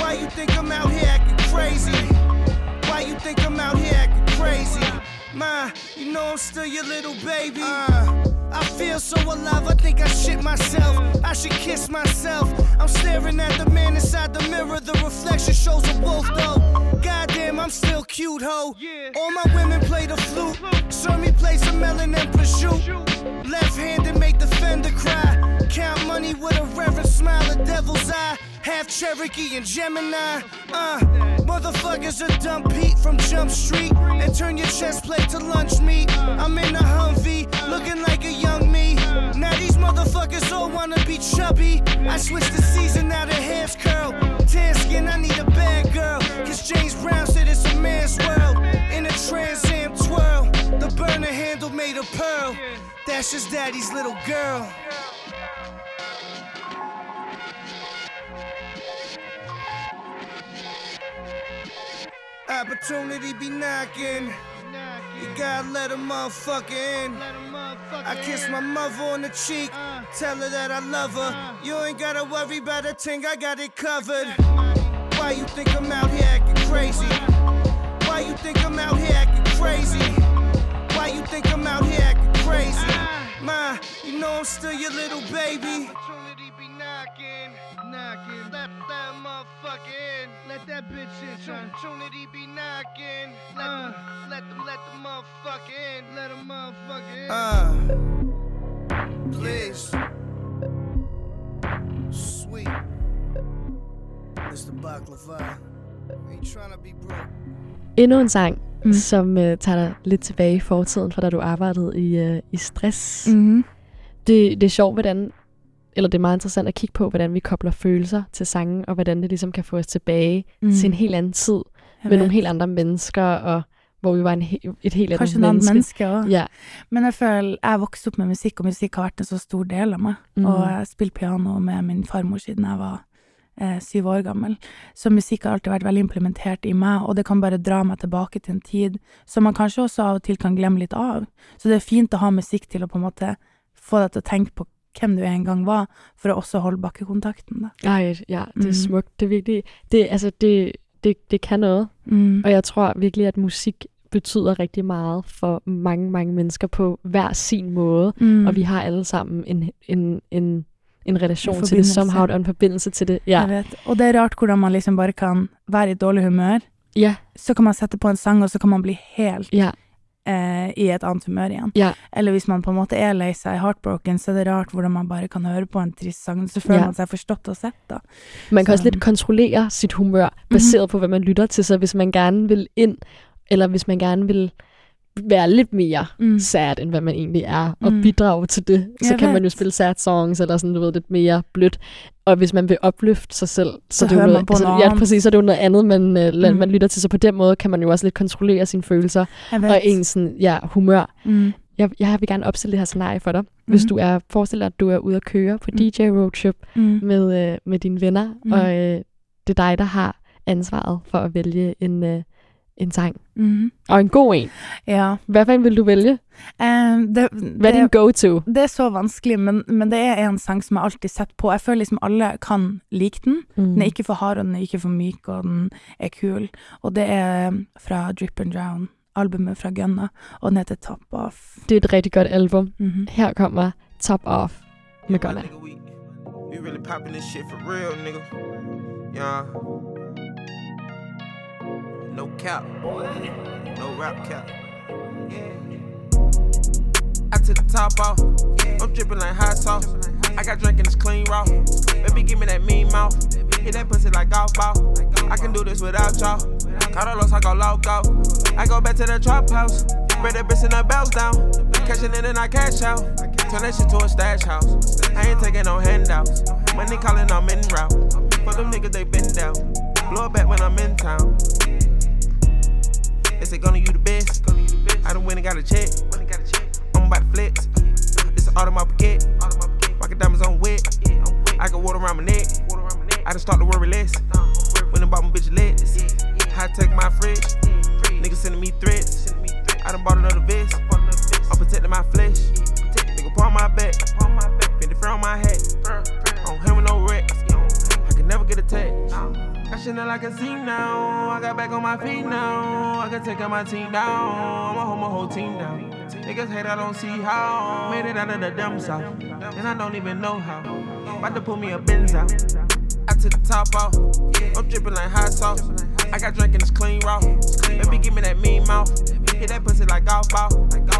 Why you think I'm out here acting crazy? Why you think I'm out here acting crazy? Ma, you know I'm still your little baby. Uh, I feel so alive, I think I shit myself. I should kiss myself. I'm staring at the man inside the mirror. The reflection shows a wolf, though. Goddamn, I'm still cute, ho. All my women play the flute. Saw me play some melon and prosciutto. Left handed make the fender cry. Count money with a reverent smile, a devil's eye. Half Cherokee and Gemini. Uh, motherfuckers are dumb Pete from Jump Street. And turn your chest plate to lunch meat. I'm in a Humvee, looking like a young me. Now these motherfuckers all wanna be chubby. I switched the season, now the hair's curl. Tan skin, I need a bad girl. Cause James Brown said it's a man's world. In a Trans Am twirl. The burner handle made of pearl. That's just daddy's little girl. Opportunity be knocking. You gotta let a motherfucker in. I kiss my mother on the cheek, tell her that I love her. You ain't gotta worry about a thing, I got it covered. Why you think I'm out here acting crazy? Why you think I'm out here acting crazy? Why you think I'm out here acting crazy? Ma, you know I'm still your little baby. That motherfucker in. Let that bitch in, son. Opportunity be knocking. Let them, let them, let the motherfucker in. Let the motherfucker in. Uh, please. Sweet. Mr. Baklava. Ain't trying to be broke. Endnu en sang, mm. som uh, tager dig lidt tilbage i fortiden, fra da du arbejdede i, uh, i stress. Mhm. Det, det er sjovt, hvordan, eller det er meget interessant at kigge på, hvordan vi kobler følelser til sangen, og hvordan det ligesom kan få os tilbage Mm. til en helt anden tid, Jeg med vet. nogle helt andre mennesker, og hvor vi var en, he- et helt Kanskje et annet menneske også. Ja. Men jeg føler jeg vokste opp med musikk, og musikk har vært en så stor del av meg. Mm. Og jeg har spilt piano med min farmor siden jeg var eh, syv år gammel. Så musikk har alltid vært veldig implementert i meg, og det kan bare dra meg tilbake til en tid som man kanskje også av og til kan glemme litt av. Så det er fint å ha musikk til å på en måte få deg til å tenke på hvem du en gang var, for å også holde bakkekontakten. Da. Ej, ja, det er Mhm. smukt. Det er virkelig, det, altså, det, det, det kan noe. Mm. Og jeg tror virkelig, at musik betyder rigtig meget for mange, mange mennesker på hver sin måde. Mm. Og vi har alle sammen en, en, en, en relation En til det, som har en forbindelse til det. Ja. Og det er rart hvordan man liksom bare kan være i dårlig humør. Ja. Så kan man sette på en sang, og så kan man bli helt Ja. Eh, i et annet humør igjen. Yeah. Eller hvis man på en måte er lei seg, heartbroken, så er det rart hvordan man bare kan høre på en trist sang. Så føler yeah. man seg forstått og sett, da. Man kan Så- også litt kontrollere sitt humør, baseret på, hva man lytter til. Så hvis man gerne vil inn, eller hvis man gerne vil være lidt mere Mm. sad, end hvad man egentlig er, og Mm. bidrage til det, så ja, kan man jo spille sad songs, eller sådan, du ved, lidt mere blødt. Og hvis man vil opløfte sig selv, så, Så er det jo noget, altså, ja, præcis, så er det jo noget andet, man, øh, mm. Mm. man lytter til. Så på den måde kan man jo også lidt kontrollere sine følelser, og ens sådan, ja, humør. Mm. Jeg, jeg vil gerne opstille det her scenarie for dig. Hvis Mhm. du er, forestil dig, at du er ude at køre på DJ Roadtrip Mm. med, øh, med dine venner, Mm. og øh, det er dig, der har ansvaret for at vælge en, øh, en sang. Mhm. Og en god en. Ja. Hvad for en vil du vælge? Uh, det, Hvad er din go-to? Det er så vanskelig, men, men det er en sang som jeg alltid setter på. Jeg føler liksom alle kan like den. Mm. Den er ikke for hard, og den er ikke for myk, og den er kul. Og det er um, fra Drip and Drown, albumet fra Gunna, og den heter Top Off. Det er et rigtig godt album. Mhm. Her kommer Top Off med Gunna. We really popping this shit for real, nigga. Yeah. No cap, no rap cap. I took the top off. I'm dripping like hot sauce. I got drinking this clean raw. Baby, give me that mean mouth. Hit that pussy like golf ball. I can do this without y'all. Carlos, I go loco. I go back to the trap house. Spread that bitch and the bells down. Cashing in and I cash out. Turn that shit to a stash house. I ain't taking no handouts. Money calling, I'm in route. For them niggas, they been down. Blow it back when I'm in town. They say, gonna you the best. Gonna you the best. I done went and got a check. Went got a check. I'm about to flex. This an Audemars Piguet. Audemars Piguet. Rocket diamonds on wet. Yeah, I'm wet. I got water around my neck. Water around my neck. I just start to worry less. Nah, when I bought my bitch legs. Yeah, yeah. High tech my fridge. Yeah, fridge. Niggas sending me threats. Sending me threats. I done bought another vest. I bought another vest. I'm protecting my flesh. Yeah. Nigga, pull my back. Pull my back. Bend the fur on my hat. Fur, fur. On him with no racks. Yeah, I can never get attacked. Nah. I should not like a scene now. I got back on my feet now. Can take my team down. I'ma hold my whole team down. Niggas hate I don't see how. Made it out of the dumb south. And I don't even know how. About to pull me a Benz out. I took the top off. I'm dripping like hot sauce. I got drink and it's clean raw. Baby, give me that mean mouth. Hit that pussy like golf ball.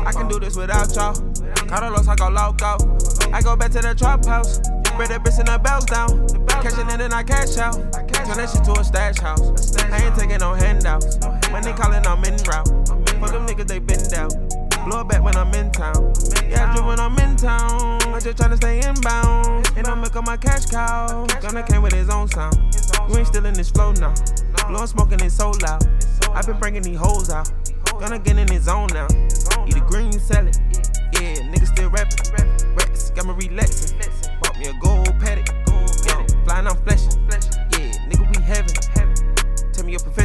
I can do this without y'all. Carlos, I go loco. I go back to the trap house. Spread that bitch and the bells down. Catching it and I cash out. Turn that shit to a stash house. I ain't taking no handouts. When they calling, I'm in route. For them niggas, they been down. Blow back when I'm in town. Yeah, I drip when I'm in town. I'm just tryna stay inbound. And I'm making my cash cow. Gonna came with his own sound. You ain't still in this flow now. Blowing smoking it so loud. i been bringing these hoes out. Gonna get in his zone now. Eat a green, sell it. Yeah, niggas still rapping. Rex, got me relaxing. Bought me a gold paddock. Yo, flying, I'm flashing. Yeah, nigga, we heaven. Tell me your profession.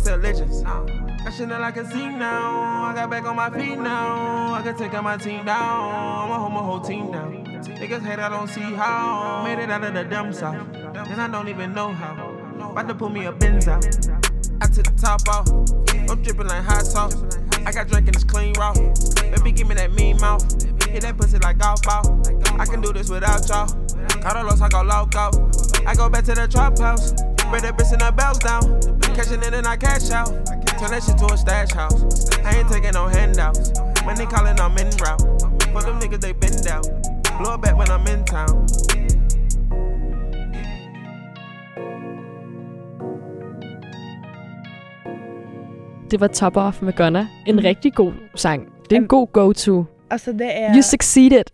Sell legends? I shit like a scene now. I got back on my feet now. I can take out my team down. I'ma hold my whole team down. Niggas hate, I don't see how. Made it out of the dumb south. And I don't even know how. About to pull me a Benz out. I took the top off. I'm dripping like hot sauce. I got drink and it's clean raw. Baby, give me that mean mouth. Hit that pussy like golf ball. I can do this without y'all. Carlos, I go loco. I go back to the trap house. Spread that bitch and the bells down. Catching it and I cash out. Turn that shit to a stash house. I ain't taking no handouts. When they calling, I'm in route. For them niggas, they bend out. Blow it back when I'm in town. Det var Top Off med Gunna. En rigtig god sang. Det er en god go-to. Altså, det er You succeeded.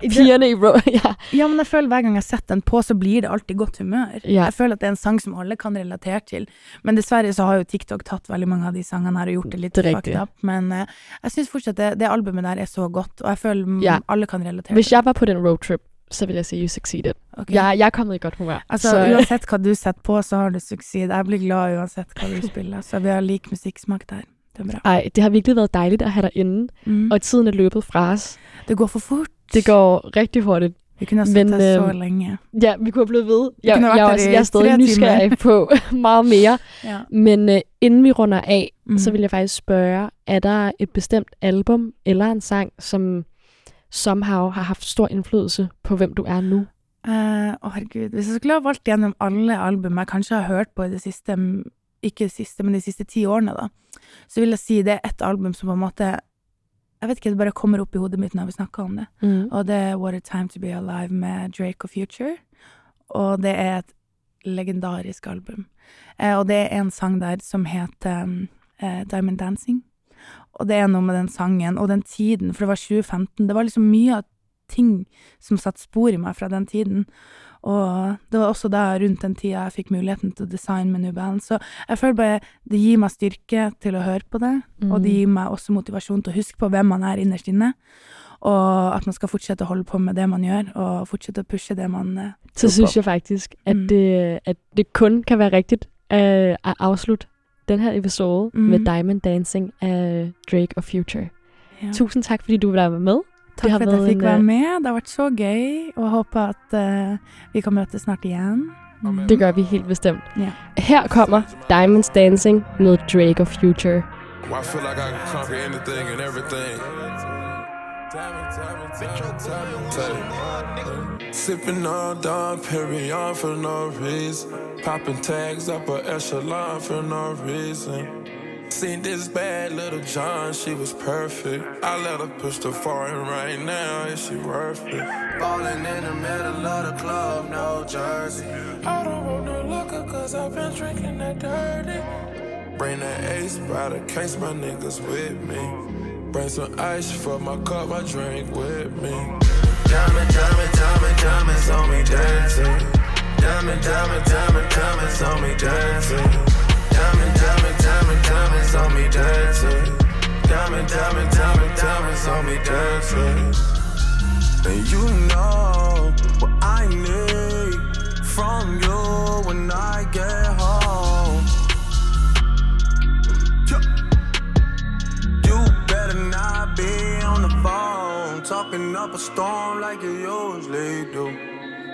Pigerne i row. ja. Ja, men jeg føler hver gang jeg setter den på, så blir det alltid godt humør. Ja. Jeg føler at det er en sang som alle kan relatere til. Men dessverre så har jo TikTok tatt veldig mange av de sangene her og gjort det litt fucked up. Men uh, jeg syns fortsatt det, det albumet der er så godt, og jeg føler Ja. alle kan relatere Hvis det. jeg var på den roadtrip, så ville jeg si you succeeded. Okay. Jeg, jeg er kommet i godt humør. Altså, så, uansett hva du setter på, så har du succeed. Jeg blir glad uansett hva du spiller, så vi har lik musikksmak der. Det er bra. ej, det har virkelig været dejligt at have dig inde, Mm. og tiden er løbet fra os. Det går for fort. Det går rigtig hurtigt. Vi kunne have stått Men, her så lenge. længe. Ja, vi kunne have blevet ved. Jeg, kunne jeg, er også, jeg er stadig nysgerrig på meget mere. Ja. Men øh, inden vi runder af, mm. så vil jeg faktisk spørge, er der et bestemt album eller en sang, som somehow har haft stor indflydelse på, hvem du er nu? Å, herregud. Hvis jeg skulle ha valgt gjennom alle album jeg kanskje har hørt på i det siste, m- ikke det siste, men de siste ti årene, da, så vil jeg si det er ett album som på en måte Jeg vet ikke, det bare kommer opp i hodet mitt når vi snakker om det. Mm. Og det er What a Time To Be Alive med Drake og Future. Og det er et legendarisk album. Eh, og det er en sang der som heter eh, Diamond Dancing. Og det er noe med den sangen og den tiden, for det var 2015. Det var liksom mye av ting som satte spor i meg fra den tiden. Og det var også da rundt den tida jeg fikk muligheten til å designe med New Balance. Så jeg føler bare det gir meg styrke til å høre på det, og det Mm. gir meg også motivasjon til å huske på hvem man er innerst inne. Og at man skal fortsette å holde på med det man gjør, og fortsette å pushe det man eh, Så syns jeg faktisk, at, Mm. det, at det kun kan være riktig å at avslutte denne episoden episode Mhm. med Diamond Dancing av Drake og Future. Ja. Tusen takk fordi du ville være med. Takk for at jeg fikk være øh, med. Det har vært så gøy, og jeg håper at uh, vi kan møtes snart igjen. Mm. Det gør vi helt bestemt. Ja. Her kommer Diamonds Dancing med Drake og Future. I feel like I can conquer anything and everything. Sipping on Don Perignon for no reason. Popping tags up a echelon for no reason. Seen this bad little John, she was perfect. I let her push the foreign right now, is she worth it? Falling in the middle of the club, no jersey. I don't want no liquor cause I've been drinking that dirty. Bring that ace by the case, my niggas with me. Bring some ice for my cup, my drink with me. Diamond, diamond, diamond, diamonds on me dancing. Diamond, diamond, diamond, diamonds on me dancing. Diamond, diamond, diamond, diamonds on me dancing. Diamond, diamond, diamond, diamonds on me dancing. And you know what I need from you when I get home. You better not be on the phone, talking up a storm like you usually do.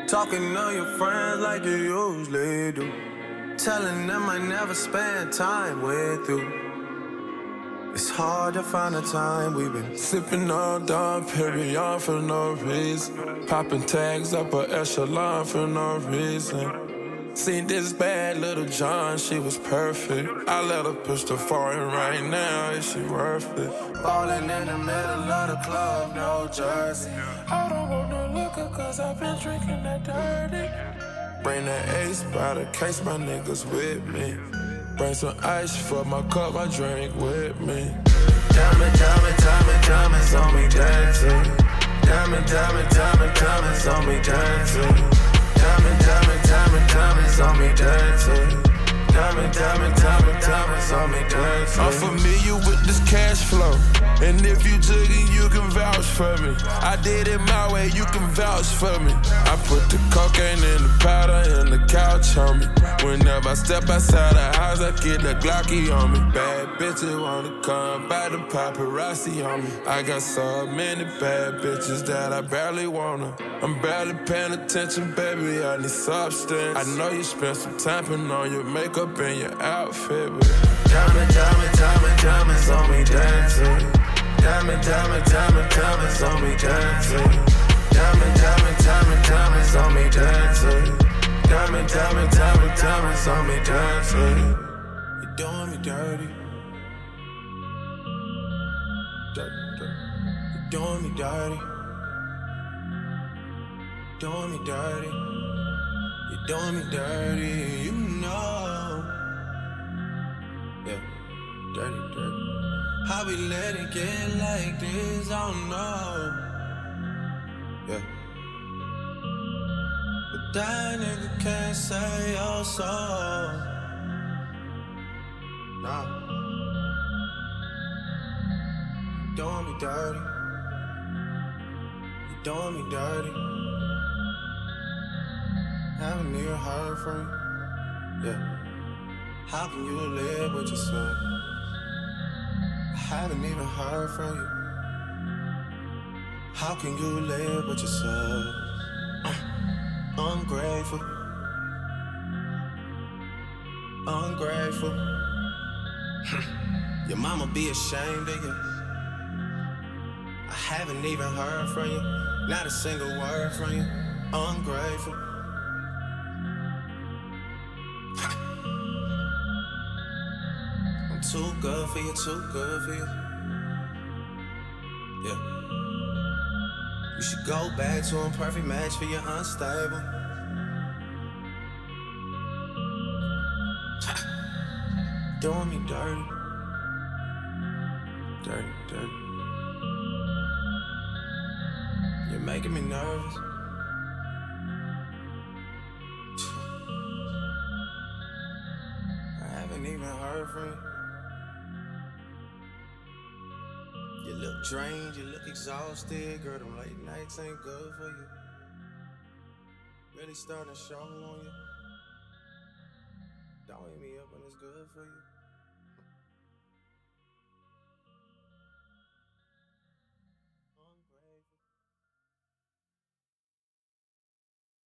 Talking to your friends like you usually do. Telling them I never spend time with you. It's hard to find a time we've been Sipping on Dom Perignon for no reason. Popping tags up a echelon for no reason. Seen this bad little John, she was perfect. I let her push the foreign right now, is she worth it? Ballin' in the middle of the club, no jersey. I don't want no liquor, cause I've been drinking that dirty. Bring that ace by the case, my niggas with me. Bring some ice for my cup, I drink with me. Diamond, diamond, diamond, diamonds on me dancing. Diamond, diamond, diamond, diamonds on me dancing. Diamond, diamond, diamond, diamonds on me dancing. Diamond, diamond, diamond, diamonds on me dancing. I'm familiar with this cash flow. And if you took it, you can vouch for me. I did it my way, you can vouch for me. I put the cocaine in the powder and the couch on me. Whenever I step outside the house, I get the Glocky on me. Bad bitches wanna come by the paparazzi on me. I got so many bad bitches that I barely wanna. I'm barely paying attention, baby. I need substance. I know you spent some time putting on your makeup and your outfit, but diamond, diamond, diamond, diamonds on me dancing. Diamond, diamond, diamond, diamonds on me dancing. Diamond, diamond, diamond, diamonds on me dancing. Diamond, diamond, diamond, diamonds on me dancing. You're doing me dirty. Dirt, dirt. You're doing me dirty. Doing me dirty. You're doing me dirty. You know. Yeah. Dirty, dirty. How we let it get like this? I don't know. Yeah. But that nigga can't say your soul. Nah. You doing me dirty. You doing me dirty. Haven't even heard from you. Yeah. How can you live with yourself? I haven't even heard from you. How can you live with yourself? Uh, ungrateful. Ungrateful. Your mama be ashamed of you. I haven't even heard from you. Not a single word from you. Ungrateful. Too good for you, too good for you. Yeah. You should go back to a perfect match for your unstable. Doing me dirty. Drained, you look exhausted. Girl, them late nights ain't good for you. Really starting to show on you. Don't hit me up when it's good for you.